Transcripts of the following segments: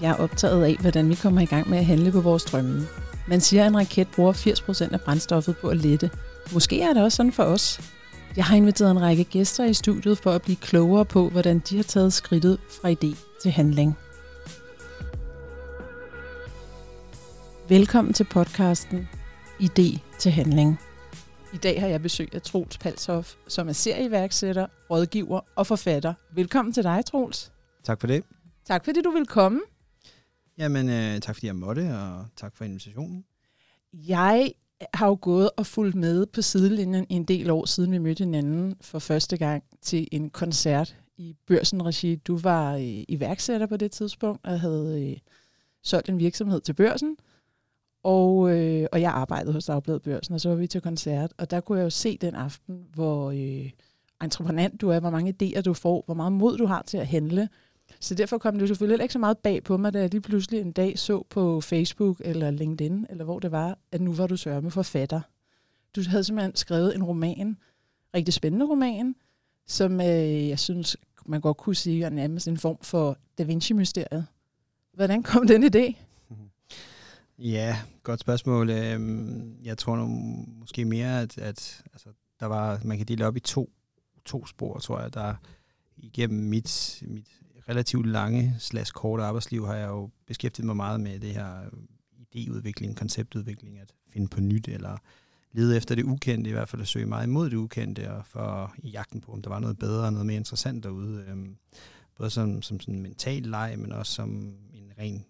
Jeg er optaget af, hvordan vi kommer i gang med at handle på vores drømme. Man siger, at en raket bruger 80% af brændstoffet på at lette. Måske er det også sådan for os. Jeg har inviteret en række gæster i studiet for at blive klogere på, hvordan de har taget skridtet fra idé til handling. Velkommen til podcasten Idé til handling. I dag har jeg besøg af Troels Palshoff, som er serieværksætter, rådgiver og forfatter. Velkommen til dig, Troels. Tak for det. Tak fordi du vil komme. Jamen, øh, tak fordi jeg måtte, og tak for invitationen. Jeg har jo gået og fulgt med på sidelinjen i en del år, siden vi mødte hinanden for første gang til en koncert i Børsen Regi. Du var øh, iværksætter på det tidspunkt og havde øh, solgt en virksomhed til Børsen. Og, øh, og jeg arbejdede hos Dagbladet Børsen, og så var vi til koncert. Og der kunne jeg jo se den aften, hvor øh, entreprenant du er, hvor mange idéer du får, hvor meget mod du har til at handle. Så derfor kom det selvfølgelig ikke så meget bag på mig, da jeg lige pludselig en dag så på Facebook eller LinkedIn, eller hvor det var, at nu var du sørme forfatter. Du havde simpelthen skrevet en roman, rigtig spændende roman, som øh, jeg synes, man godt kunne sige er nærmest en form for Da Vinci-mysteriet. Hvordan kom den idé? Ja, godt spørgsmål. Øhm, jeg tror nu måske mere, at, at altså, der var, man kan dele op i to, to spor, tror jeg. Der igennem mit, mit relativt lange slags korte arbejdsliv har jeg jo beskæftiget mig meget med det her øh, idéudvikling, konceptudvikling, at finde på nyt, eller lede efter det ukendte, i hvert fald at søge meget imod det ukendte, og for i jagten på, om der var noget bedre og noget mere interessant derude. Øhm, både som, som sådan en mental leg, men også som en ren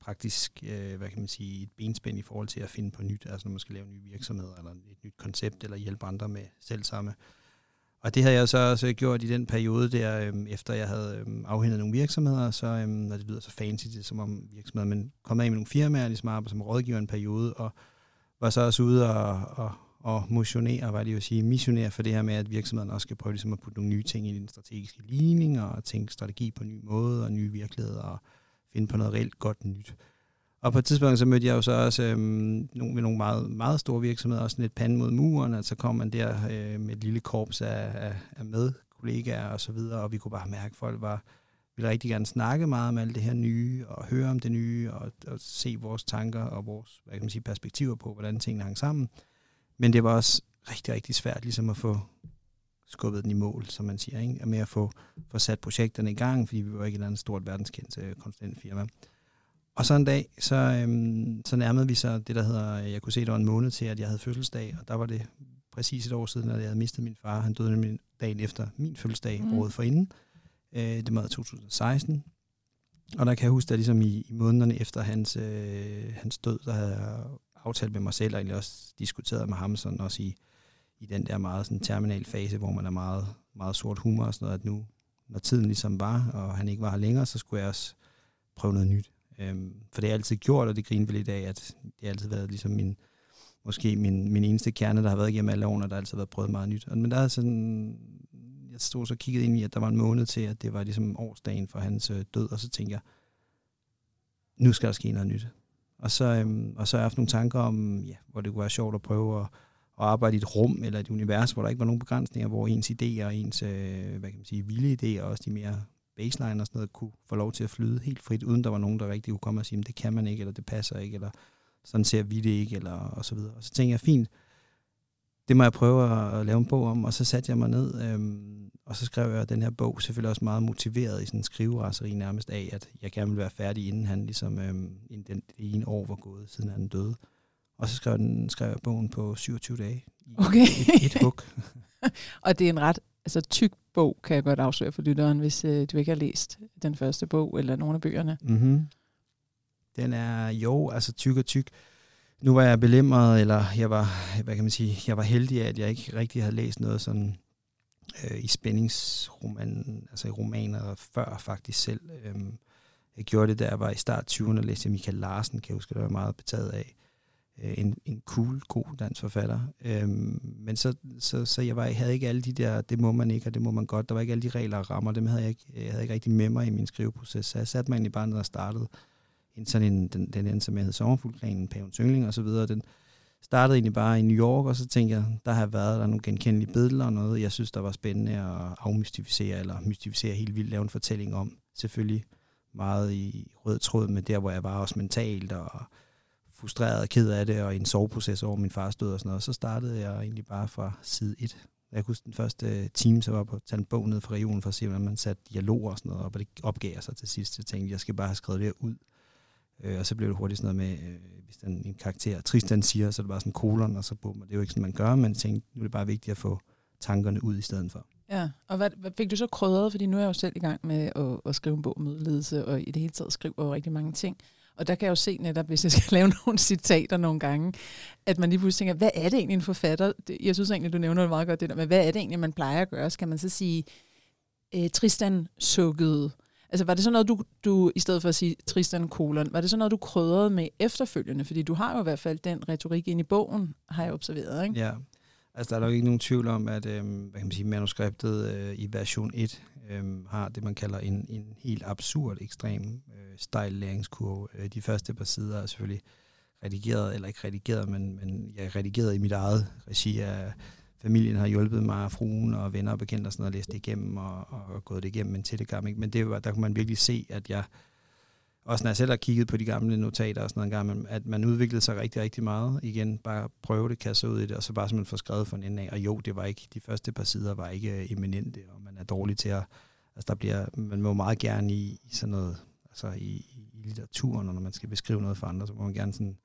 praktisk, øh, hvad kan man sige, et benspænd i forhold til at finde på nyt, altså når man skal lave nye virksomheder, eller et nyt koncept, eller hjælpe andre med selv samme. Og det havde jeg så også gjort i den periode der, øhm, efter jeg havde øhm, afhentet nogle virksomheder, så, øhm, og det lyder så fancy, det som om virksomheder, men kom af med nogle firmaer, ligesom arbejde som rådgiver en periode, og var så også ude og, og, og motionere, var det jo at sige, missionere for det her med, at virksomheden også skal prøve ligesom at putte nogle nye ting i den strategiske ligning, og tænke strategi på en ny måde, og nye virkeligheder, og finde på noget reelt godt nyt. Og på et tidspunkt så mødte jeg jo så også øhm, nogle, med nogle meget, meget store virksomheder, også lidt pande mod muren, og så kom man der øh, med et lille korps af, af, af medkollegaer og så videre, og vi kunne bare mærke, at folk var, ville rigtig gerne snakke meget om alt det her nye, og høre om det nye, og, og se vores tanker og vores hvad kan man sige, perspektiver på, hvordan tingene hang sammen. Men det var også rigtig, rigtig svært ligesom at få skubbet den i mål, som man siger, ikke? med at få, få sat projekterne i gang, fordi vi var ikke et eller andet stort verdenskendt øh, konsulentfirma. firma. Og så en dag, så, øhm, så nærmede vi så det, der hedder, jeg kunne se, det var en måned til, at jeg havde fødselsdag, og der var det præcis et år siden, at jeg havde mistet min far. Han døde nemlig dagen efter min fødselsdag, mm. året forinden. Øh, det var 2016. Og der kan jeg huske, at ligesom i, i månederne efter hans, øh, hans død, der havde jeg aftalt med mig selv, og egentlig også diskuteret med ham, sådan også i, i den der meget sådan terminal fase, hvor man er meget, meget sort humor og sådan noget, at nu, når tiden ligesom var, og han ikke var her længere, så skulle jeg også prøve noget nyt. Øhm, for det har jeg altid gjort, og det griner vel i dag, at det har altid været ligesom min, måske min, min eneste kerne, der har været igennem alle årene, og der har altid været prøvet meget nyt. Men der er sådan, jeg stod så og kiggede ind i, at der var en måned til, at det var ligesom årsdagen for hans øh, død, og så tænkte jeg, nu skal der ske noget nyt. Og så, øhm, og så har jeg haft nogle tanker om, ja, hvor det kunne være sjovt at prøve at, at arbejde i et rum eller et univers, hvor der ikke var nogen begrænsninger, hvor ens idéer og ens øh, hvad kan man sige, vilde idéer, og også de mere baseline og sådan noget, kunne få lov til at flyde helt frit, uden der var nogen, der rigtig kunne komme og sige, det kan man ikke, eller det passer ikke, eller sådan ser vi det ikke, eller og så videre. Og så tænkte jeg, fint, det må jeg prøve at lave en bog om, og så satte jeg mig ned, øhm, og så skrev jeg den her bog, selvfølgelig også meget motiveret i sådan en skriveraseri nærmest af, at jeg gerne ville være færdig, inden han ligesom, øhm, inden den, ene år var gået, siden han døde. Og så skrev, den, skrev jeg bogen på 27 dage. I okay. et, et hug. og det er en ret altså, tyk bog, kan jeg godt afsløre for lytteren, hvis øh, du ikke har læst den første bog eller nogle af bøgerne. Mm-hmm. Den er jo, altså tyk og tyk. Nu var jeg belemret, eller jeg var, hvad kan man sige, jeg var heldig af, at jeg ikke rigtig havde læst noget sådan øh, i spændingsroman, altså i romaner før faktisk selv. Øhm, jeg gjorde det, da jeg var i start 20'erne og læste Michael Larsen, kan jeg huske, det var meget betaget af. Øh, en, en cool, god dansk forfatter. Øhm, men så, så, så jeg, var, jeg havde ikke alle de der, det må man ikke, og det må man godt. Der var ikke alle de regler og rammer, dem havde jeg ikke, jeg havde ikke rigtig med mig i min skriveproces. Så jeg satte mig egentlig bare ned og startede en sådan en, den, den endte som jeg hed Sommerfuglgrænen, Pavens Yngling og så videre. Den startede egentlig bare i New York, og så tænkte jeg, der har været der nogle genkendelige billeder og noget, jeg synes, der var spændende at afmystificere, eller mystificere helt vildt, lave en fortælling om. Selvfølgelig meget i rød tråd med der, hvor jeg var også mentalt og frustreret og ked af det, og i en soveproces over min fars død og sådan noget. Så startede jeg egentlig bare fra side 1. Jeg kunne huske den første time, så var jeg på at tage en bog ned fra regionen for at se, hvordan man satte dialog og sådan noget, og det opgav jeg sig til sidst. Jeg tænkte, jeg skal bare have skrevet det her ud. Øh, og så blev det hurtigt sådan noget med, øh, hvis den, en karakter Tristan siger, så er det bare sådan kolon, og så bum, og det er jo ikke sådan, man gør, men jeg tænkte, nu er det bare vigtigt at få tankerne ud i stedet for. Ja, og hvad, hvad fik du så krydret? Fordi nu er jeg jo selv i gang med at, at skrive en bog om udledelse, og i det hele taget skriver jeg rigtig mange ting. Og der kan jeg jo se netop, hvis jeg skal lave nogle citater nogle gange, at man lige pludselig tænker, hvad er det egentlig en forfatter? Jeg synes egentlig, du nævner det meget godt, det der men hvad er det egentlig, man plejer at gøre? Skal man så sige, øh, Tristan sukkede? Altså var det sådan noget, du, du i stedet for at sige Tristan kolon, var det sådan noget, du krydrede med efterfølgende? Fordi du har jo i hvert fald den retorik ind i bogen, har jeg observeret, ikke? Ja, altså der er nok ikke nogen tvivl om, at øh, hvad kan man sige, manuskriptet øh, i version 1 øh, har det, man kalder en, en helt absurd, ekstrem øh, stejl læringskurve. Øh, de første par sider er selvfølgelig redigeret, eller ikke redigeret, men, men jeg er redigeret i mit eget regi af familien har hjulpet mig, fruen og venner og bekendte og sådan noget, læst det igennem og, og gået det igennem en til det. Men det var, der kunne man virkelig se, at jeg, også når jeg selv har kigget på de gamle notater og sådan noget en gang, at man udviklede sig rigtig, rigtig meget. Igen, bare prøve det, kaste ud i det, og så bare simpelthen få skrevet for en ende af. Og jo, det var ikke, de første par sider var ikke eminente, og man er dårlig til at, altså der bliver, man må meget gerne i, i sådan noget, altså i, i litteraturen, og når man skal beskrive noget for andre, så må man gerne sådan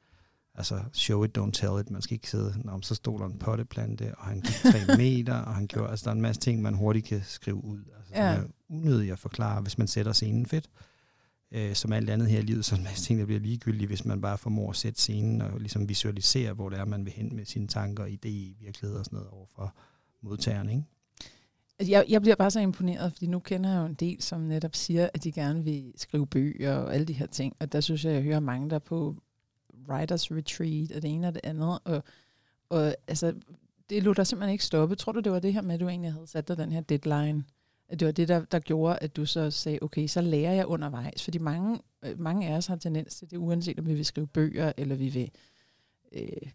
altså show it, don't tell it. Man skal ikke sidde, når så stod der en potteplante, og han gik tre meter, og han gjorde, altså der er en masse ting, man hurtigt kan skrive ud. Altså, ja. er unødigt at forklare, hvis man sætter scenen fedt. Øh, som alt andet her i livet, så er ting, der bliver ligegyldige, hvis man bare formår at sætte scenen og ligesom visualisere, hvor det er, man vil hen med sine tanker og idéer i virkelighed og sådan noget over for modtageren, ikke? Altså, jeg, jeg bliver bare så imponeret, fordi nu kender jeg jo en del, som netop siger, at de gerne vil skrive bøger og alle de her ting. Og der synes jeg, jeg hører mange, der på writers retreat og det ene og det andet. Og, og altså, det lå der simpelthen ikke stoppe. Tror du, det var det her med, at du egentlig havde sat dig den her deadline? At det var det, der, der gjorde, at du så sagde, okay, så lærer jeg undervejs. Fordi mange, øh, mange af os har tendens til det, uanset om vi vil skrive bøger, eller vi vil øh,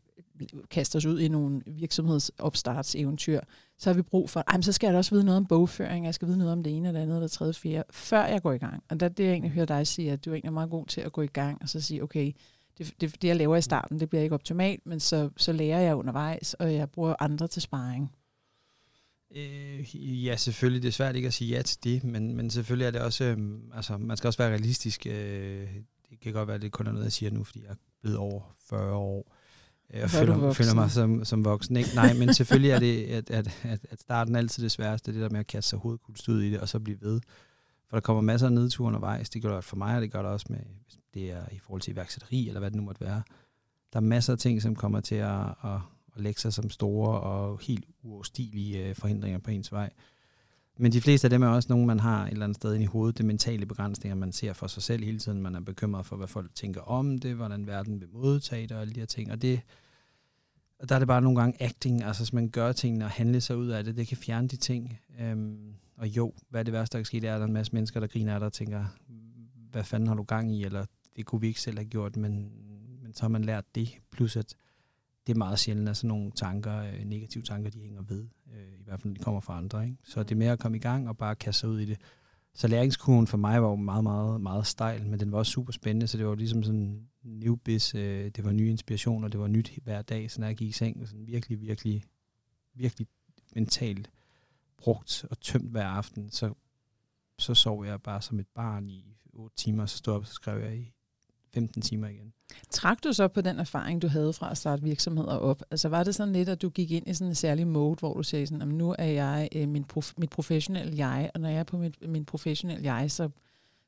kaste os ud i nogle virksomhedsopstartseventyr, så har vi brug for, men så skal jeg også vide noget om bogføring, jeg skal vide noget om det ene eller andet eller tredje, fjerde, før jeg går i gang. Og der, det jeg egentlig hører dig sige, at du er egentlig meget god til at gå i gang, og så sige, okay, det, det, det jeg laver i starten, det bliver ikke optimalt, men så, så lærer jeg undervejs, og jeg bruger andre til sparring. Øh, ja, selvfølgelig. Det er svært ikke at sige ja til det, men, men selvfølgelig er det også, øh, altså man skal også være realistisk. Øh, det kan godt være, at det kun er noget, jeg siger nu, fordi jeg er blevet over 40 år. Øh, jeg føler, føler mig som, som voksen. Ikke? Nej, men selvfølgelig er det, at, at, at, at starten er altid det sværeste, det der med at kaste sig hovedkulst ud i det, og så blive ved. For der kommer masser af nedture undervejs. Det gør det for mig, og det gør det også med, det er i forhold til iværksætteri, eller hvad det nu måtte være. Der er masser af ting, som kommer til at, at, og lægge sig som store og helt uoverstigelige øh, forhindringer på ens vej. Men de fleste af dem er også nogen, man har et eller andet sted ind i hovedet. Det mentale begrænsninger, man ser for sig selv hele tiden. Man er bekymret for, hvad folk tænker om det, hvordan verden vil modtage det og alle de her ting. Og det, og der er det bare nogle gange acting, altså hvis man gør tingene og handler sig ud af det, det kan fjerne de ting. Øhm, og jo, hvad er det værste, der kan ske, det er, at der er en masse mennesker, der griner af dig og tænker, hvad fanden har du gang i, eller det kunne vi ikke selv have gjort, men, men så har man lært det. Plus at det er meget sjældent, at sådan nogle tanker, øh, negative tanker, de hænger ved. Øh, I hvert fald, når de kommer fra andre. Ikke? Så det er mere at komme i gang og bare kaste sig ud i det. Så læringskurven for mig var jo meget, meget, meget stejl, men den var også super spændende, så det var ligesom sådan new biz, øh, det var nye inspirationer, det var nyt hver dag, så når jeg gik i seng, sådan virkelig, virkelig, virkelig mentalt brugt og tømt hver aften, så, så sov jeg bare som et barn i otte timer, så stod jeg op, og så skrev jeg i 15 timer igen. Trak du så på den erfaring, du havde fra at starte virksomheder op? Altså var det sådan lidt, at du gik ind i sådan en særlig mode, hvor du sagde sådan, nu er jeg øh, min prof- mit professionelle jeg, og når jeg er på mit, min professionelle jeg, så,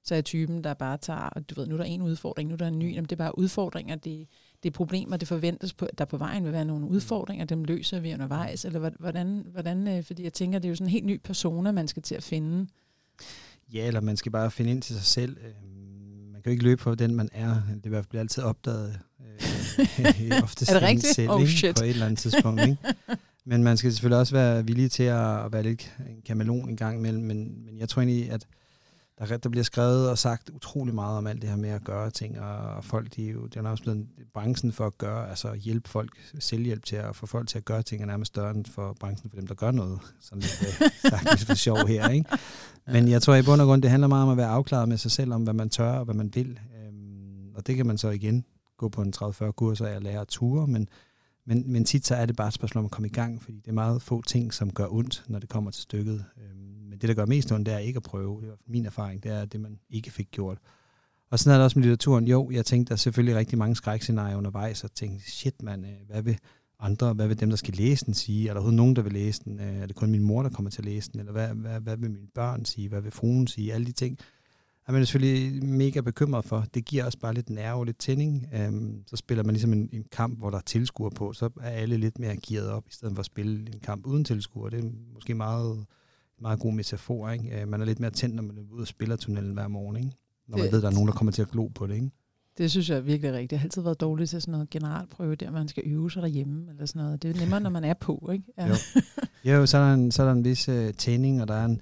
så er jeg typen, der bare tager, og du ved, nu er der en udfordring, nu er der en ny, jamen det er bare udfordringer, det, det er problemer, det forventes, på, der på vejen vil være nogle udfordringer, dem løser vi undervejs, eller hvordan, hvordan øh, fordi jeg tænker, det er jo sådan en helt ny persona, man skal til at finde. Ja, eller man skal bare finde ind til sig selv. Man kan jo ikke løbe for den, man er. Det i hvert fald bliver altid opdaget. Øh, ofte er det rigtigt? Selv, oh, shit. På et eller andet tidspunkt. Ikke? Men man skal selvfølgelig også være villig til at, at være lidt en kameleon en gang imellem. Men, men jeg tror egentlig, at der, der bliver skrevet og sagt utrolig meget om alt det her med at gøre ting, og folk, de er jo, det er nærmest blevet branchen for at gøre, altså hjælpe folk, selvhjælp til at få folk til at gøre ting, er nærmest større end for branchen for dem, der gør noget. Sådan lidt øh, sagt for sjov her, ikke? Men jeg tror i bund og grund, det handler meget om at være afklaret med sig selv, om hvad man tør og hvad man vil. Øhm, og det kan man så igen gå på en 30-40 kurser og lære at ture, men, men, men tit så er det bare et spørgsmål om at komme i gang, fordi det er meget få ting, som gør ondt, når det kommer til stykket. Øhm, men det, der gør mest ondt, det er ikke at prøve. Det er min erfaring, det er det, man ikke fik gjort. Og sådan er det også med litteraturen. Jo, jeg tænkte, der er selvfølgelig rigtig mange skrækscenarier undervejs, og tænkte, shit mand, øh, hvad vil andre, hvad vil dem, der skal læse den sige? Er der overhovedet nogen, der vil læse den? Øh, er det kun min mor, der kommer til at læse den? Eller hvad, hvad, hvad vil mine børn sige? Hvad vil fruen sige? Alle de ting er man selvfølgelig mega bekymret for. Det giver også bare lidt nerve og lidt tænding. Um, så spiller man ligesom en, en kamp, hvor der er tilskuer på, så er alle lidt mere gearet op, i stedet for at spille en kamp uden tilskuer. Det er måske meget meget god metafor. Ikke? Øh, man er lidt mere tændt, når man er ude og spiller tunnelen hver morgen. Ikke? Når det, man ved, at der er nogen, der kommer til at glo på det. Ikke? Det synes jeg er virkelig rigtigt. Det har altid været dårligt til sådan noget generalprøve, der man skal øve sig derhjemme. Eller sådan noget. Det er nemmere, når man er på. Ikke? Ja. Jo. jo, så er der en, så er der en vis uh, tænding, og der er en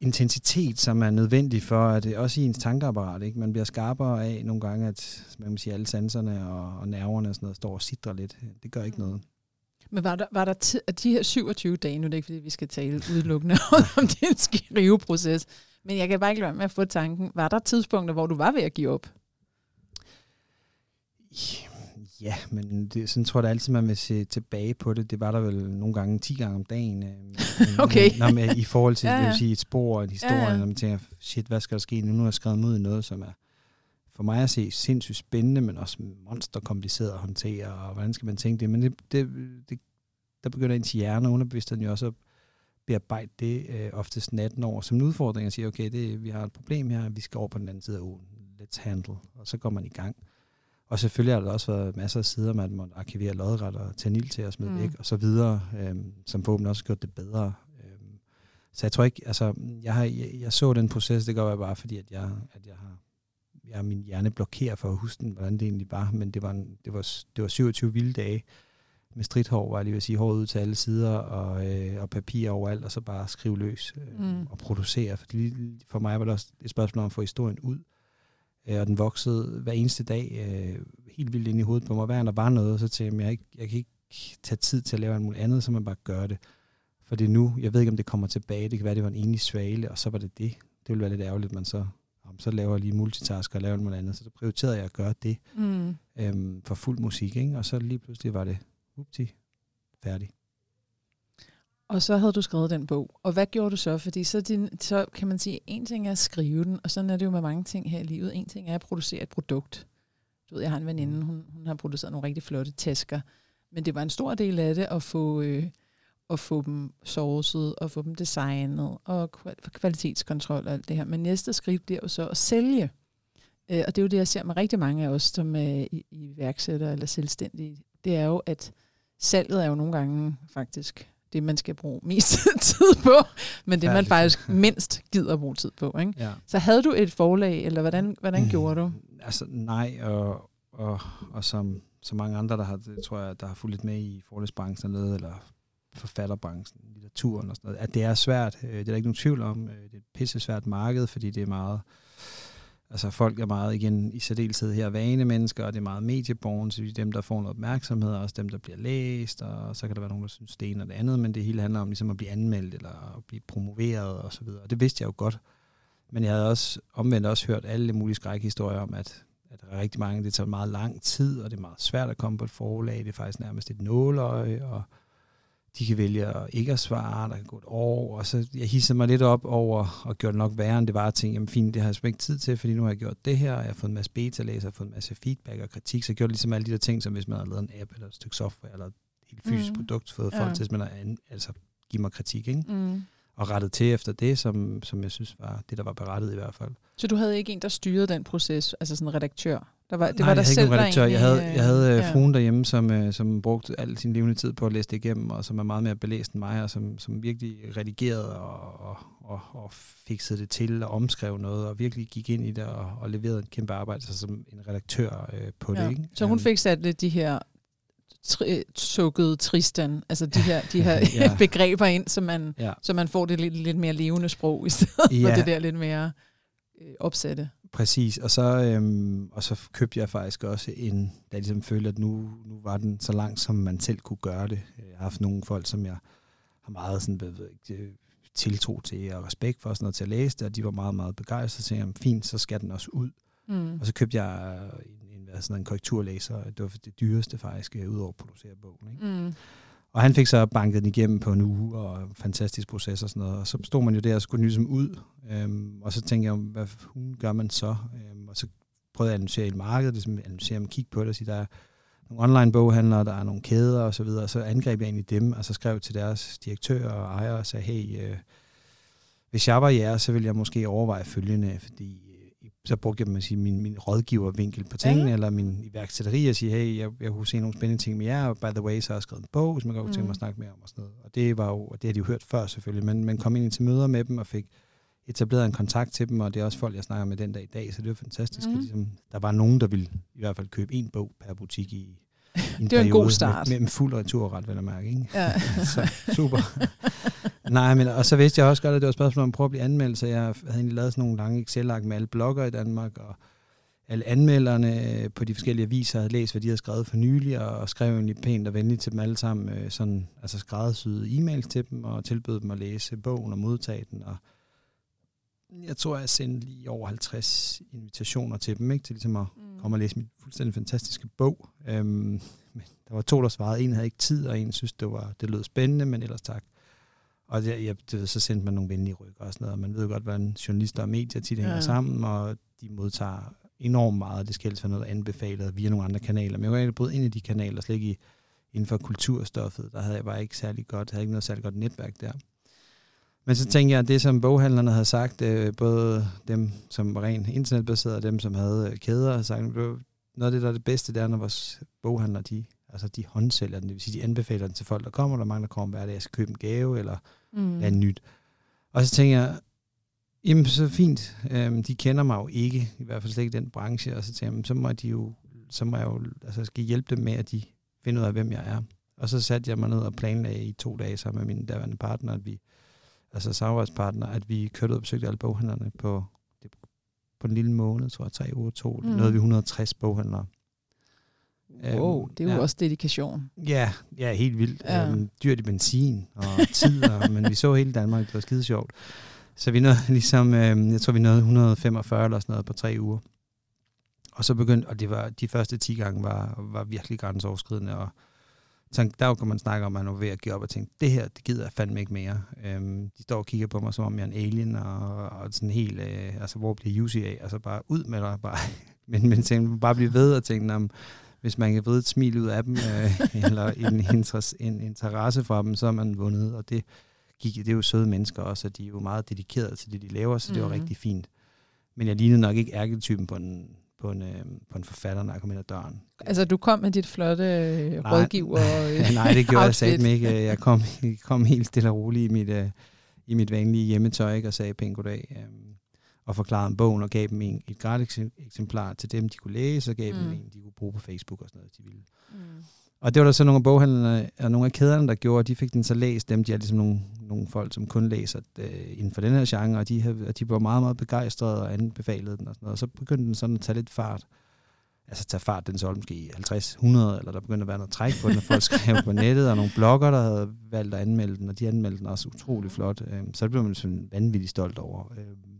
intensitet, som er nødvendig for, at det også i ens tankeapparat, ikke? man bliver skarpere af nogle gange, at man kan sige, alle sanserne og, og nerverne og sådan noget står og sidder lidt. Det gør ikke noget. Men var der, var der at de her 27 dage, nu er det ikke, fordi vi skal tale udelukkende om din skriveproces, men jeg kan bare ikke lade med at få tanken, var der tidspunkter, hvor du var ved at give op? Ja, men det, sådan tror jeg da altid, man vil se tilbage på det. Det var der vel nogle gange 10 gange om dagen. Øh, okay. Når man, I forhold til ja, ja. Det vil sige et spor og en historie, ja, ja. når man tænker, shit, hvad skal der ske nu? Nu har jeg skrevet mod noget, som er for mig at se sindssygt spændende, men også monster kompliceret at håndtere, og hvordan skal man tænke det? Men det, det, det der begynder ens hjerne og underbevidstheden jo også at bearbejde det øh, oftest natten over som en udfordring og sige, okay, det, vi har et problem her, vi skal over på den anden side af ugen. Let's handle. Og så går man i gang. Og selvfølgelig har der også været masser af sider, man må arkivere lodret og nil til at smide mm. væk, og så videre, øhm, som forhåbentlig også gjort det bedre. Øhm, så jeg tror ikke, altså, jeg, har, jeg, jeg så den proces, det gør jeg bare fordi, at jeg, at jeg har ja, min hjerne blokerer for at huske den, hvordan det egentlig var, men det var, en, det var, det var 27 vilde dage med stridthår, var jeg lige vil sige, hårdt ud til alle sider, og, øh, og papir overalt, og så bare skrive løs øh, mm. og producere. For, for mig var det også et spørgsmål om at få historien ud, øh, og den voksede hver eneste dag øh, helt vildt ind i hovedet på mig. Hver der var noget, så tænkte jeg, jeg, ikke, jeg kan ikke tage tid til at lave noget andet, så man bare gør det. For det er nu, jeg ved ikke, om det kommer tilbage, det kan være, det var en enlig svale, og så var det det. Det ville være lidt ærgerligt, man så om, så laver jeg lige multitask og laver noget andet. Så så prioriterede jeg at gøre det mm. øhm, for fuld musik, ikke? og så lige pludselig var det, upti, færdig. Og så havde du skrevet den bog. Og hvad gjorde du så? Fordi så, din, så kan man sige, en ting er at skrive den, og sådan er det jo med mange ting her i livet. En ting er at producere et produkt. Du ved, jeg har en veninde, hun, hun har produceret nogle rigtig flotte tasker. Men det var en stor del af det at få, øh, at få dem sourcet, og få dem designet, og kvalitetskontrol og alt det her. Men næste skridt bliver jo så at sælge. Øh, og det er jo det, jeg ser med rigtig mange af os, som er iværksættere eller selvstændige. Det er jo, at salget er jo nogle gange faktisk det, man skal bruge mest tid på, men det, man faktisk mindst gider bruge tid på. Ikke? Ja. Så havde du et forlag, eller hvordan, hvordan mm, gjorde du? Altså nej, og, og, og som, som mange andre, der har, tror jeg, der har fulgt lidt med i forlægsbranchen eller, eller forfatterbranchen, litteraturen og sådan noget, at det er svært. Øh, det er der ikke nogen tvivl om. Øh, det er et pisse svært marked, fordi det er meget... Altså folk er meget, igen, i særdeleshed her vane mennesker, og det er meget medieborgen, så det er dem, der får noget opmærksomhed, og også dem, der bliver læst, og så kan der være nogen, der synes det ene og det andet, men det hele handler om ligesom at blive anmeldt, eller at blive promoveret, og så videre. Og det vidste jeg jo godt. Men jeg havde også omvendt også hørt alle mulige skrækhistorier om, at, at der er rigtig mange, det tager meget lang tid, og det er meget svært at komme på et forlag, det er faktisk nærmest et nåløje, og de kan vælge at ikke at svare, der kan gå et år, og så jeg hissede mig lidt op over, og gjorde det nok værre, end det var at tænke, jamen fint, det har jeg ikke tid til, fordi nu har jeg gjort det her, og jeg har fået en masse beta-læser, jeg har fået en masse feedback og kritik, så jeg gjorde ligesom alle de der ting, som hvis man har lavet en app, eller et stykke software, eller et helt fysisk mm. produkt, fået ja. folk til, at man har, altså, give mig kritik, ikke? Mm. Og rettet til efter det, som, som jeg synes var det, der var berettet i hvert fald. Så du havde ikke en, der styrede den proces, altså sådan en redaktør? Der var, det Nej, var der jeg selv, ikke redaktør. Jeg havde, jeg havde øh, ja. fruen derhjemme, som, øh, som brugte al sin levende tid på at læse det igennem, og som er meget mere belæst end mig, og som, som virkelig redigerede og, og, og, fikset det til og omskrev noget, og virkelig gik ind i det og, og leverede en kæmpe arbejde så som en redaktør øh, på ja. det. Ikke? Så hun fik sat lidt de her tri- sukkede Tristan, altså de her, de her ja. begreber ind, så man, ja. så man får det lidt, lidt mere levende sprog, i stedet ja. for det der lidt mere øh, opsatte. Præcis, og så, øhm, og så købte jeg faktisk også en, da jeg ligesom følte, at nu, nu var den så langt, som man selv kunne gøre det. Jeg har haft nogle folk, som jeg har meget sådan, ved, ikke, tiltro til og respekt for sådan noget til at læse det, og de var meget, meget begejstrede. Så jeg, fint, så skal den også ud. Mm. Og så købte jeg en, en, sådan en korrekturlæser. Det var det dyreste faktisk, øh, udover at producere bogen. Ikke? Mm. Og han fik så banket den igennem på en uge, og fantastisk proces og sådan noget. Og så stod man jo der og skulle ligesom ud. Øhm, og så tænkte jeg, hvad hun gør man så? Øhm, og så prøvede jeg at analysere i markedet, ligesom analysere og kigge på det, og sige, der er nogle online boghandlere, der er nogle kæder og så videre. Og så angreb jeg egentlig dem, og så skrev til deres direktør og ejer og sagde, hey, øh, hvis jeg var jer, så ville jeg måske overveje følgende, fordi så brugte jeg man sige, min, min rådgivervinkel på tingene, ja. eller min iværksætteri, og sige, hey, jeg, jeg kunne se nogle spændende ting med jer, og by the way, så har jeg skrevet en bog, hvis man godt kunne tænke mig at mm. snakke mere om, og sådan noget. Og det var jo, og det har de jo hørt før selvfølgelig, men man kom ind til møder med dem, og fik etableret en kontakt til dem, og det er også folk, jeg snakker med den dag i dag, så det var fantastisk. Mm. At ligesom, der var nogen, der ville i hvert fald købe en bog per butik i, en det var en god start. Med, med fuld returret, vil jeg mærke. Ikke? Ja. så, super. Nej, men og så vidste jeg også godt, at det var et spørgsmål om at prøve at blive anmeldt, så jeg havde egentlig lavet sådan nogle lange Excel-ark med alle blogger i Danmark, og alle anmelderne på de forskellige aviser havde læst, hvad de havde skrevet for nylig, og skrev egentlig pænt og venligt til dem alle sammen, øh, sådan, altså skræddersyede e-mails til dem, og tilbød dem at læse bogen og modtage den, og jeg tror, jeg sendte lige over 50 invitationer til dem, ikke? til ligesom at mm. komme og læse min fuldstændig fantastiske bog. Øhm, men der var to, der svarede. En havde ikke tid, og en synes, det, var, det lød spændende, men ellers tak. Og det, jeg, det, så sendte man nogle venlige rykker og sådan noget. Man ved jo godt, hvordan journalister og medier tit hænger ja. sammen, og de modtager enormt meget. Det skal helst være noget anbefalet via nogle andre kanaler. Men jeg var egentlig ind i de kanaler, slet ikke inden for kulturstoffet. Der havde jeg bare ikke særlig godt, havde ikke noget særlig godt netværk der. Men så tænker jeg, at det som boghandlerne havde sagt, øh, både dem, som var rent internetbaseret, og dem, som havde øh, kæder, havde sagt, noget af det, der er det bedste, det er, når vores boghandlere, de, altså de håndsælger den, det vil sige, de anbefaler den til folk, der kommer, der mange, der kommer hver dag, jeg skal købe en gave, eller mm. en nyt. Og så tænker jeg, jamen så fint, øhm, de kender mig jo ikke, i hvert fald slet ikke den branche, og så tænker jeg, så må de jo, så må jeg jo, altså skal hjælpe dem med, at de finder ud af, hvem jeg er. Og så satte jeg mig ned og planlagde i to dage sammen med min daværende partner, at vi altså samarbejdspartner, at vi kørte ud og besøgte alle boghandlerne på, på en lille måned, tror jeg, tre uger to. Mm. Nåede vi 160 boghandlere. Wow, um, det er jo ja. også dedikation. Ja, ja helt vildt. Ja. Um, dyrt i benzin og tid, og, men vi så hele Danmark, det var skide sjovt. Så vi nåede ligesom, um, jeg tror vi nåede 145 eller sådan noget på tre uger. Og så begyndte, og det var, de første 10 gange var, var virkelig grænseoverskridende, og så der kan man snakke om, at man er ved at give op og tænke, det her, det gider jeg fandme ikke mere. Øhm, de står og kigger på mig, som om jeg er en alien, og, og sådan helt, øh, altså hvor bliver UC af? Altså bare ud med dig, bare. men, men tænke, bare blive ved og tænke, om, hvis man kan vride et smil ud af dem, øh, eller en, interesse, en interesse for dem, så er man vundet, og det, gik, det er jo søde mennesker også, og de er jo meget dedikerede til det, de laver, så det var mm. rigtig fint. Men jeg lignede nok ikke ærketypen på en, på en, øh, på en forfatter, når jeg kom ind ad døren. Altså, du kom med dit flotte øh, nej, rådgiver øh, Nej, det gjorde jeg sagde ikke. Jeg kom, kom helt stille og roligt i mit, øh, i mit vanlige hjemmetøj, ikke, og sagde pænt goddag. Øh, og forklarede om bogen, og gav dem en, et gratis eksemplar til dem, de kunne læse, og gav mm. dem en, de kunne bruge på Facebook og sådan noget, hvis de ville. Mm. Og det var der så nogle af boghandlerne, og nogle af kæderne, der gjorde, de fik den så læst, dem, de er ligesom nogle, nogle folk, som kun læser øh, inden for den her genre, og de, havde, og de var meget, meget begejstrede og anbefalede den og sådan noget. Og så begyndte den sådan at tage lidt fart. Altså tage fart, den solgte måske 50, 100, eller der begyndte at være noget træk på den, og folk skrev på nettet, og nogle blogger, der havde valgt at anmelde den, og de anmeldte den også utrolig flot. Øh, så det blev man sådan vanvittigt stolt over. Øh,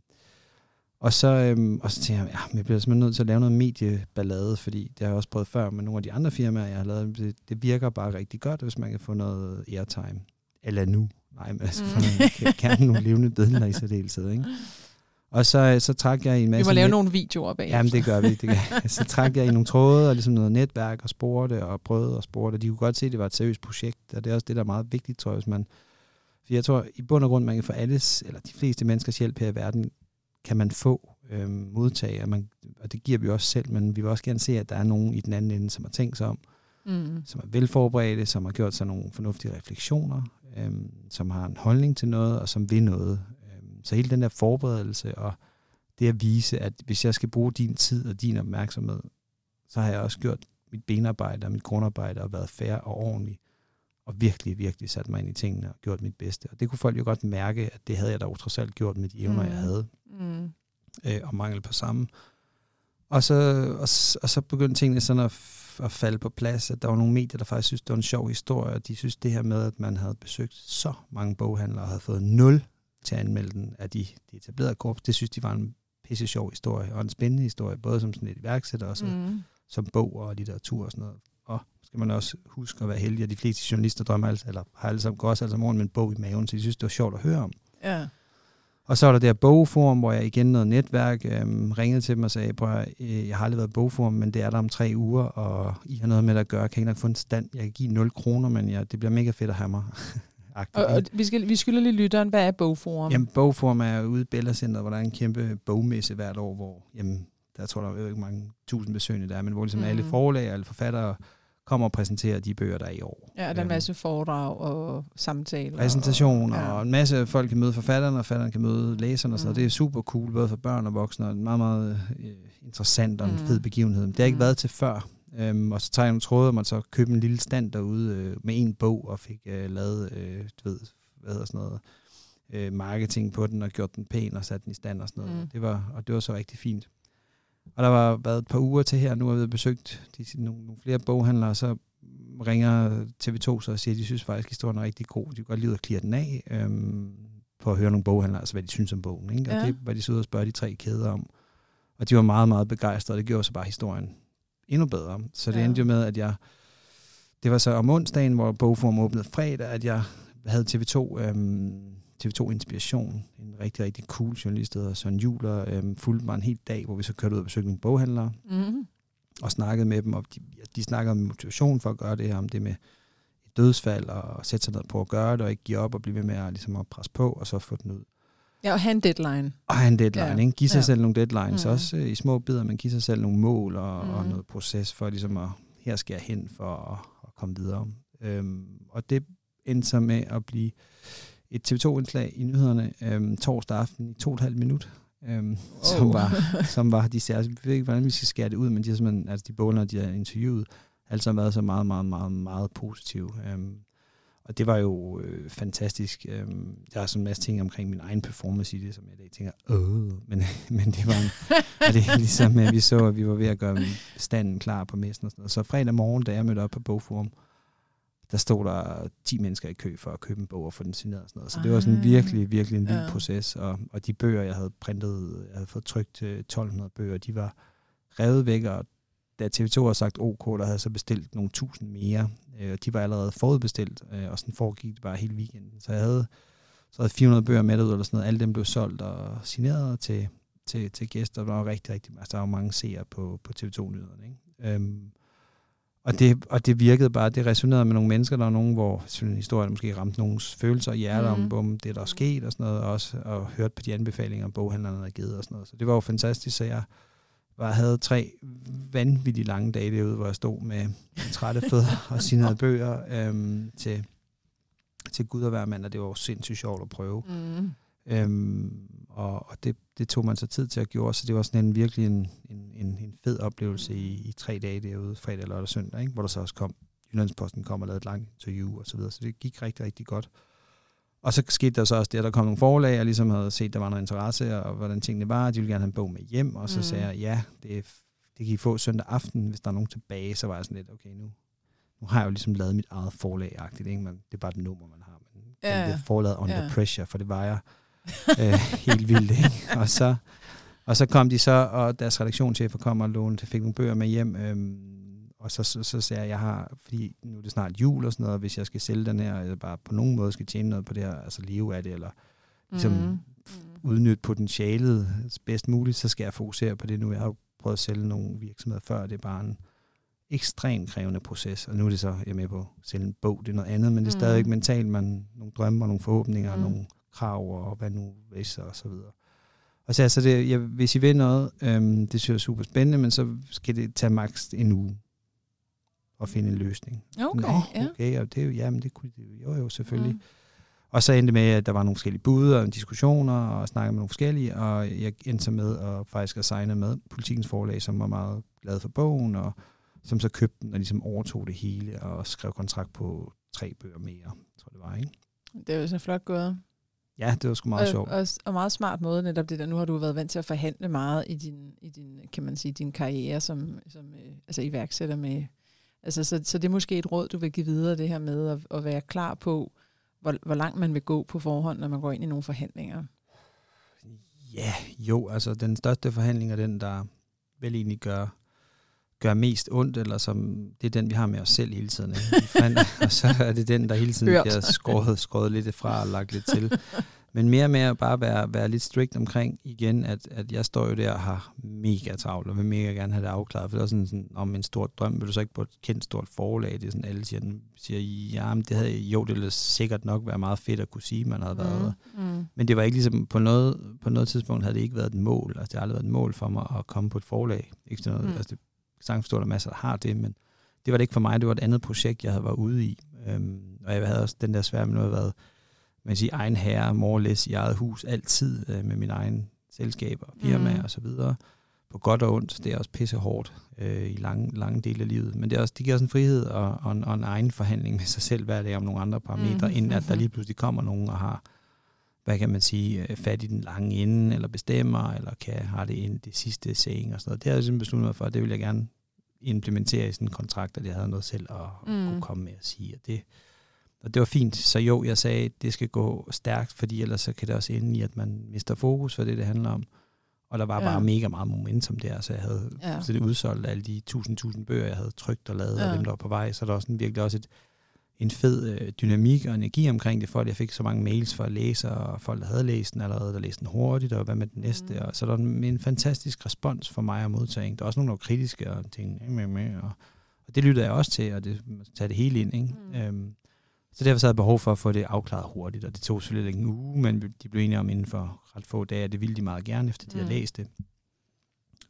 og så, øhm, og så tænkte jeg, ja, jeg bliver simpelthen nødt til at lave noget medieballade, fordi det har jeg også prøvet før med nogle af de andre firmaer, jeg har lavet. Det, det virker bare rigtig godt, hvis man kan få noget airtime. Eller nu. Nej, men altså, mm. kan, kan nogle levende billeder i særdeleshed, ikke? Og så, så trak jeg i en masse... Vi må lave net... nogle videoer bag. Jamen, det gør vi. Det gør. så trak jeg i nogle tråde og ligesom noget netværk og spurgte og prøvede og spurgte. De kunne godt se, at det var et seriøst projekt, og det er også det, der er meget vigtigt, tror jeg, hvis man... For jeg tror, i bund og grund, man kan få alles, eller de fleste menneskers hjælp her i verden, kan man få øh, modtage, og, man, og det giver vi også selv, men vi vil også gerne se, at der er nogen i den anden ende, som har tænkt sig om, mm. som er velforberedte, som har gjort sig nogle fornuftige refleksioner, øh, som har en holdning til noget, og som vil noget. Øh, så hele den der forberedelse, og det at vise, at hvis jeg skal bruge din tid og din opmærksomhed, så har jeg også gjort mit benarbejde og mit grundarbejde og været fair og ordentlig, og virkelig, virkelig sat mig ind i tingene og gjort mit bedste. Og det kunne folk jo godt mærke, at det havde jeg da trods alt gjort med de evner, mm. jeg havde. Mm. øh, og mangel på samme. Og så, og, og så begyndte tingene sådan at, at falde på plads, at der var nogle medier, der faktisk synes, det var en sjov historie, og de synes det her med, at man havde besøgt så mange boghandlere og havde fået nul til at anmelde den af de, de etablerede korps, det synes de var en pisse sjov historie, og en spændende historie, både som sådan et iværksætter og så, mm. som bog og litteratur og sådan noget. Og skal man også huske at være heldig, at de fleste journalister drømmer altså, eller har alle sammen, går også altså morgen med en bog i maven, så de synes, det var sjovt at høre om. Ja. Og så var der der bogforum, hvor jeg igen noget netværk øhm, ringede til dem og sagde, prøv øh, jeg har aldrig været bogforum, men det er der om tre uger, og I har noget med det at gøre. Kan I nok få en stand? Jeg kan give 0 kroner, men ja, det bliver mega fedt at have mig. og, og vi, skal, vi skylder lige lytteren, hvad er bogforum? Jamen, bogforum er ude i Bella Center, hvor der er en kæmpe bogmesse hvert år, hvor jamen, der tror der er ikke mange tusind besøgende der, men hvor ligesom mm. alle forlag og alle forfattere kommer og præsenterer de bøger, der er i år. Ja, der er en øhm, masse foredrag og samtaler. Præsentationer, og, ja. og en masse folk kan møde forfatterne, og forfatterne kan møde læserne, og sådan mm. Det er super cool, både for børn og voksne, og en meget, meget uh, interessant og en mm. fed begivenhed. Det har ikke mm. været til før. Um, og så tager jeg nogle tråde, og man så købte en lille stand derude uh, med en bog, og fik uh, lavet, uh, du ved, hvad hedder sådan noget, uh, marketing på den, og gjort den pæn, og sat den i stand og sådan noget. Mm. Det var, og det var så rigtig fint. Og der var været et par uger til her, nu har vi besøgt de, nogle, nogle flere boghandlere, og så ringer TV2 så og siger, at de synes faktisk, at historien er rigtig god. De kan godt lide at klire den af, øhm, på at høre nogle boghandlere, altså hvad de synes om bogen. Ikke? Og ja. det var de så ud og spørge de tre kæder om. Og de var meget, meget begejstrede, og det gjorde så bare historien endnu bedre. Så det ja. endte jo med, at jeg... Det var så om onsdagen, hvor bogform åbnede fredag, at jeg havde TV2 øhm, TV2 Inspiration, en rigtig, rigtig cool journalist, der hedder Søren Juler, øhm, fulgte mig en hel dag, hvor vi så kørte ud og besøgte nogle boghandlere, mm. og snakkede med dem, og de, de snakkede om motivation for at gøre det her, om det med et dødsfald, og sætte sig ned på at gøre det, og ikke give op, og blive ved med at, ligesom at presse på, og så få den ud. Ja, og have en deadline. Og have en deadline, ja. ikke? Give sig ja. selv nogle deadlines, mm. også øh, i små bidder, men give sig selv nogle mål og, mm. og noget proces for ligesom at, her skal jeg hen for at, at komme videre. Øhm, og det endte så med at blive et TV2-indslag i nyhederne øhm, torsdag aften i to og et halvt minut, øhm, oh. som, var, som var de særlige. Jeg ved ikke, hvordan vi skal skære det ud, men de, har simpelthen, altså de boller, de har interviewet, altså har været så meget, meget, meget, meget positive. Øhm, og det var jo øh, fantastisk. Øhm, der er sådan en masse ting omkring min egen performance i det, som jeg i dag tænker, åh, men, men det var en, og det er ligesom, at vi så, at vi var ved at gøre standen klar på messen og sådan noget. Så fredag morgen, da jeg mødte op på Bogforum, der stod der 10 mennesker i kø for at købe en bog og få den signeret og sådan noget. Så det var sådan ah. virkelig, virkelig en vild ja. proces. Og, og de bøger, jeg havde printet, jeg havde fået trykt 1200 bøger, de var revet væk, og da TV2 havde sagt OK, der havde så bestilt nogle tusind mere, øh, de var allerede forudbestilt, øh, og sådan foregik det bare hele weekenden. Så jeg havde, så havde 400 bøger med ud, eller sådan noget. Alle dem blev solgt og signeret til, til, til gæster. Der var rigtig, rigtig, altså der var mange seere på, på TV2-nyhederne. Ikke? Øhm, og det, og det virkede bare, det resonerede med nogle mennesker, der var nogen, hvor historien måske ramte nogens følelser og hjerter mm. om, om det, der er sket og sådan noget, og også og hørt på de anbefalinger, boghandlerne havde givet og sådan noget. Så det var jo fantastisk, så jeg var, havde tre vanvittigt lange dage derude, hvor jeg stod med trætte fødder og signerede bøger øhm, til, til Gud og hver mand, og det var jo sindssygt sjovt at prøve. Mm. Øhm, og og det, det tog man så tid til at gøre, så det var sådan en virkelig en, en, en, en fed oplevelse i, i tre dage derude, fredag, lørdag og søndag, ikke? hvor der så også kom, Jyllandsposten kom og lavede et langt interview og så videre, så det gik rigtig, rigtig godt. Og så skete der så også det, at der kom nogle forlag, og ligesom havde set, der var noget interesse, og hvordan tingene var, de ville gerne have en bog med hjem, og så mm. sagde jeg, ja, det, det kan I få søndag aften, hvis der er nogen tilbage, så var jeg sådan lidt, okay, nu, nu har jeg jo ligesom lavet mit eget forlag-agtigt, ikke? Men det er bare det nummer, man har. Men ja. det forlaget under ja. pressure, for det var jeg øh, helt vildt. Ikke? Og, så, og så kom de så, og deres redaktionschefer kom og lånte, fik nogle bøger med hjem, øhm, og så, så, så sagde jeg, jeg har, fordi nu er det snart jul og sådan noget, hvis jeg skal sælge den her, eller bare på nogen måde skal tjene noget på det her, altså leve af det, eller ligesom mm. udnytte potentialet bedst muligt, så skal jeg fokusere på det nu. Jeg har jo prøvet at sælge nogle virksomheder før, det er bare en ekstremt krævende proces, og nu er det så, jeg er med på at sælge en bog, det er noget andet, men det er mm. stadig mentalt, man nogle drømme og nogle forhåbninger, mm. og nogle krav og hvad nu hvis og så videre. Og så altså, det, jeg, hvis I vil noget, øhm, det synes jeg er super spændende, men så skal det tage maks en uge at finde en løsning. Okay, Nå, okay ja. og det, jamen, det kunne det jo, jo selvfølgelig. Mm. Og så endte det med, at der var nogle forskellige bud og diskussioner, og snakke med nogle forskellige, og jeg endte så med at faktisk at signe med Politikens Forlag, som var meget glad for bogen, og som så købte den og ligesom overtog det hele, og skrev kontrakt på tre bøger mere, tror det var, ikke? Det var så flot gået. Ja, det var sgu meget og, sjovt. Og, og meget smart måde netop det der. Nu har du været vant til at forhandle meget i din, i din kan man sige, din karriere som, som øh, altså iværksætter med. Altså, så, så det er måske et råd, du vil give videre, det her med at, at være klar på, hvor, hvor langt man vil gå på forhånd, når man går ind i nogle forhandlinger. Ja, jo, altså den største forhandling er den, der vel egentlig gør, gør mest ondt, eller som det er den, vi har med os selv hele tiden. Ikke? og så er det den, der hele tiden bliver skåret, skåret lidt fra og lagt lidt til. Men mere med at bare være, være lidt strikt omkring igen, at, at jeg står jo der og har mega travlt, og vil mega gerne have det afklaret. For det er sådan, sådan om en stor drøm, vil du så ikke på et kendt stort forlag? Det er sådan, alle siger, siger ja, men det havde, jo, det ville sikkert nok være meget fedt at kunne sige, man havde været mm. Mm. Men det var ikke ligesom, på noget, på noget tidspunkt havde det ikke været et mål. Altså det har aldrig været et mål for mig at komme på et forlag. Ikke sådan noget, mm. altså det sagtens forstå, at der er masser, der har det, men det var det ikke for mig. Det var et andet projekt, jeg havde været ude i. Øhm, og jeg havde også den der svære med noget, været man sige, egen herre, morlæs i eget hus, altid øh, med min egen selskaber, firma mm. og så videre. På godt og ondt, det er også pisse hårdt øh, i lange, lange dele af livet. Men det, er også, det giver også en frihed og, og, en, og en egen forhandling med sig selv hver dag om nogle andre parametre, mm. inden at der lige pludselig kommer nogen og har, hvad kan man sige, øh, fat i den lange ende, eller bestemmer, eller kan have det ind det sidste saying og sådan noget. Det har jeg simpelthen besluttet mig for, det vil jeg gerne implementere i sådan en kontrakt, at jeg havde noget selv at, mm. at kunne komme med at sige. Og det, og det var fint. Så jo, jeg sagde, at det skal gå stærkt, fordi ellers så kan det også ende i, at man mister fokus for det, det handler om. Og der var ja. bare mega meget momentum der, så jeg havde ja. så det udsolgt alle de tusind, tusind bøger, jeg havde trygt og lavet, ja. og dem, der var på vej. Så der var sådan virkelig også et, en fed øh, dynamik og energi omkring det, for at jeg fik så mange mails fra læsere, og folk, der havde læst den allerede, der læste den hurtigt, og hvad med den næste. Mm. Og så der en, en fantastisk respons for mig at modtage. Der var også nogle, der var kritiske, og tænkte, med, med, og, og det lyttede jeg også til, og det tager det hele ind. Ikke? Mm. Øhm, så derfor så havde jeg behov for at få det afklaret hurtigt, og det tog selvfølgelig en uge, men de blev enige om inden for ret få dage, og det ville de meget gerne, efter de mm. havde læst det.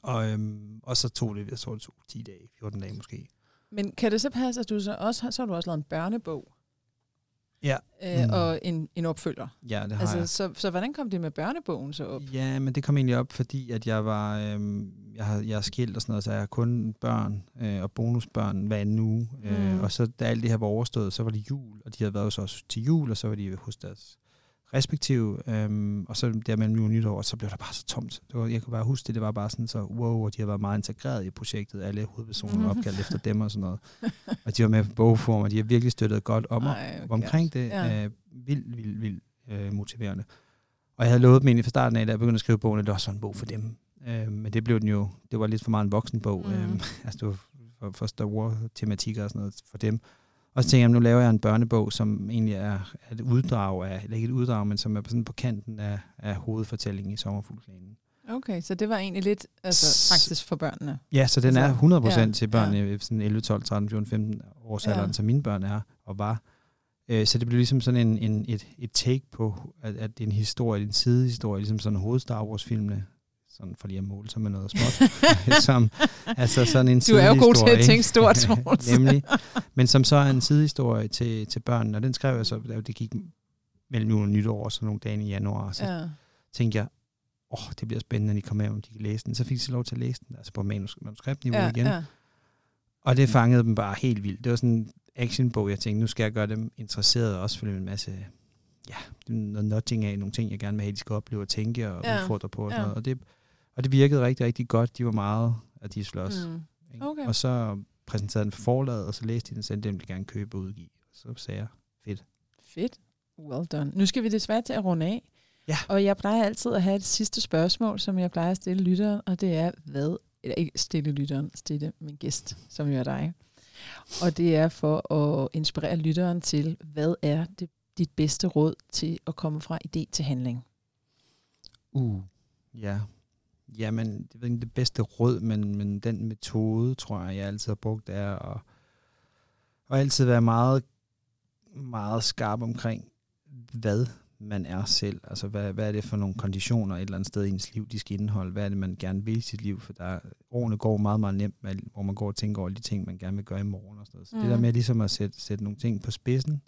Og, øhm, og så tog det, jeg tror det tog 10 dage, 14 dage måske. Men kan det så passe, at du så også så har du også lavet en børnebog? Ja. Øh, mm. Og en, en opfølger? Ja, det har altså, jeg. Så, så hvordan kom det med børnebogen så op? Ja, men det kom egentlig op, fordi at jeg var, øhm, jeg, har, jeg er skilt og sådan noget, så jeg har kun børn øh, og bonusbørn hver anden uge. Øh, mm. Øh, og så da alt det her var overstået, så var det jul, og de havde været også til jul, og så var de hos deres respektive, øhm, og så der mellem jul og nytår, og så blev der bare så tomt. Det var, jeg kunne bare huske det, det var bare sådan så, wow, og de har været meget integreret i projektet, alle hovedpersoner opkaldt efter dem og sådan noget. Og de var med på bogform, og de har virkelig støttet godt om, Ej, okay. omkring det. Ja. Øh, vildt, vildt, vildt øh, motiverende. Og jeg havde lovet dem egentlig fra starten af, da jeg begyndte at skrive bogen, at det også var en bog for dem. Øh, men det blev den jo, det var lidt for meget en voksenbog. Mm. Øh, altså det var for, for Star Wars-tematikker og sådan noget for dem. Og så tænker jeg, nu laver jeg en børnebog, som egentlig er, et uddrag af, eller ikke et uddrag, men som er på, sådan på kanten af, af hovedfortællingen i Sommerfuglplanen. Okay, så det var egentlig lidt altså, faktisk for børnene? Ja, så den er 100% ja, til børn ja. i sådan 11, 12, 13, 14, 15 års alderen, ja. som mine børn er og var. Øh, så det blev ligesom sådan en, en, et, et take på, at, at en historie, en sidehistorie, ligesom sådan hoved Star Wars-filmene, sådan for lige at måle sig med noget småt, som, altså sådan en Du er jo god til at tænke stort, Nemlig. Men som så er en sidehistorie til, til børnene, og den skrev jeg så, da det gik mellem jul og nytår, så nogle dage i januar, så ja. tænkte jeg, åh, oh, det bliver spændende, når de kommer med, om de kan læse den. Så fik de lov til at læse den, altså på manuskriptniveau ja, igen. Ja. Og det fangede dem bare helt vildt. Det var sådan en actionbog, jeg tænkte, nu skal jeg gøre dem interesserede, også for en masse ja, noget nudging af nogle ting, jeg gerne vil have, de skal opleve og tænke og ja. udfordre på og sådan ja. noget. Og det, og det virkede rigtig, rigtig godt. De var meget, at de slås. Mm. Okay. Og så præsenterede den for forlaget, og så læste de den, selv dem, de gerne købe og udgive. Så sagde jeg, fedt. Fedt. Well done. Nu skal vi desværre til at runde af. Ja. Og jeg plejer altid at have et sidste spørgsmål, som jeg plejer at stille lytteren, og det er, hvad, eller ikke stille lytteren, stille min gæst, som jo er dig. Og det er for at inspirere lytteren til, hvad er det, dit bedste råd til at komme fra idé til handling? Uh, ja. Jamen, det er ikke det bedste råd, men, men den metode, tror jeg, jeg altid har brugt, er at, at altid være meget, meget skarp omkring, hvad man er selv. Altså, hvad, hvad er det for nogle konditioner et eller andet sted i ens liv, de skal indeholde? Hvad er det, man gerne vil i sit liv? For der, årene går meget, meget nemt, hvor man går og tænker over de ting, man gerne vil gøre i morgen. Og sådan noget. Så mm. det der med ligesom at sætte, sætte nogle ting på spidsen,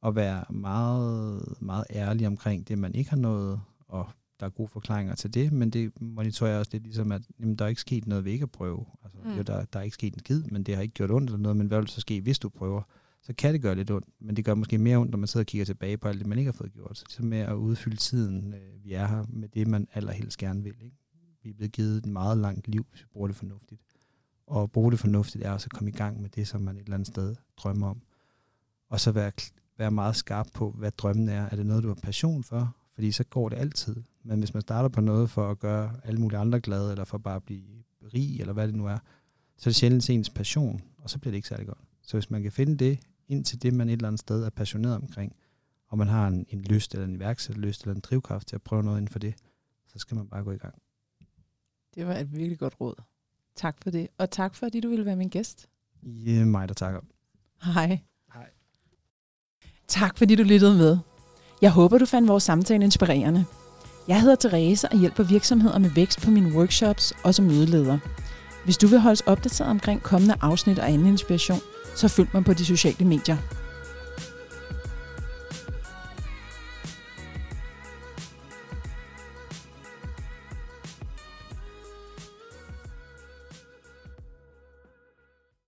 og være meget, meget ærlig omkring det, man ikke har nået, og der er gode forklaringer til det, men det monitorerer også lidt ligesom, at jamen, der er ikke sket noget ved ikke at prøve. Altså, mm. jo, der, der er ikke sket en skid, men det har ikke gjort ondt eller noget, men hvad vil så ske, hvis du prøver? så kan det gøre lidt ondt. Men det gør måske mere ondt, når man sidder og kigger tilbage på alt det, man ikke har fået gjort. Så er med at udfylde tiden, øh, vi er her, med det, man allerhelst gerne vil. Ikke? Vi er blevet givet et meget langt liv, hvis vi bruger det fornuftigt. Og at bruge det fornuftigt er også at komme i gang med det, som man et eller andet sted drømmer om. Og så være, være meget skarp på, hvad drømmen er. Er det noget, du har passion for? Fordi så går det altid. Men hvis man starter på noget for at gøre alle mulige andre glade, eller for bare at blive rig, eller hvad det nu er, så er det sjældent ens passion, og så bliver det ikke særlig godt. Så hvis man kan finde det ind til det, man et eller andet sted er passioneret omkring, og man har en, en lyst, eller en iværksætterlyst, eller en drivkraft til at prøve noget inden for det, så skal man bare gå i gang. Det var et virkelig godt råd. Tak for det. Og tak for, at du ville være min gæst. Ja, mig, der takker. Hej. Hej. Tak fordi du lyttede med. Jeg håber, du fandt vores samtale inspirerende. Jeg hedder Therese og hjælper virksomheder med vækst på mine workshops og som mødeleder. Hvis du vil holdes opdateret omkring kommende afsnit og anden inspiration, så følg mig på de sociale medier.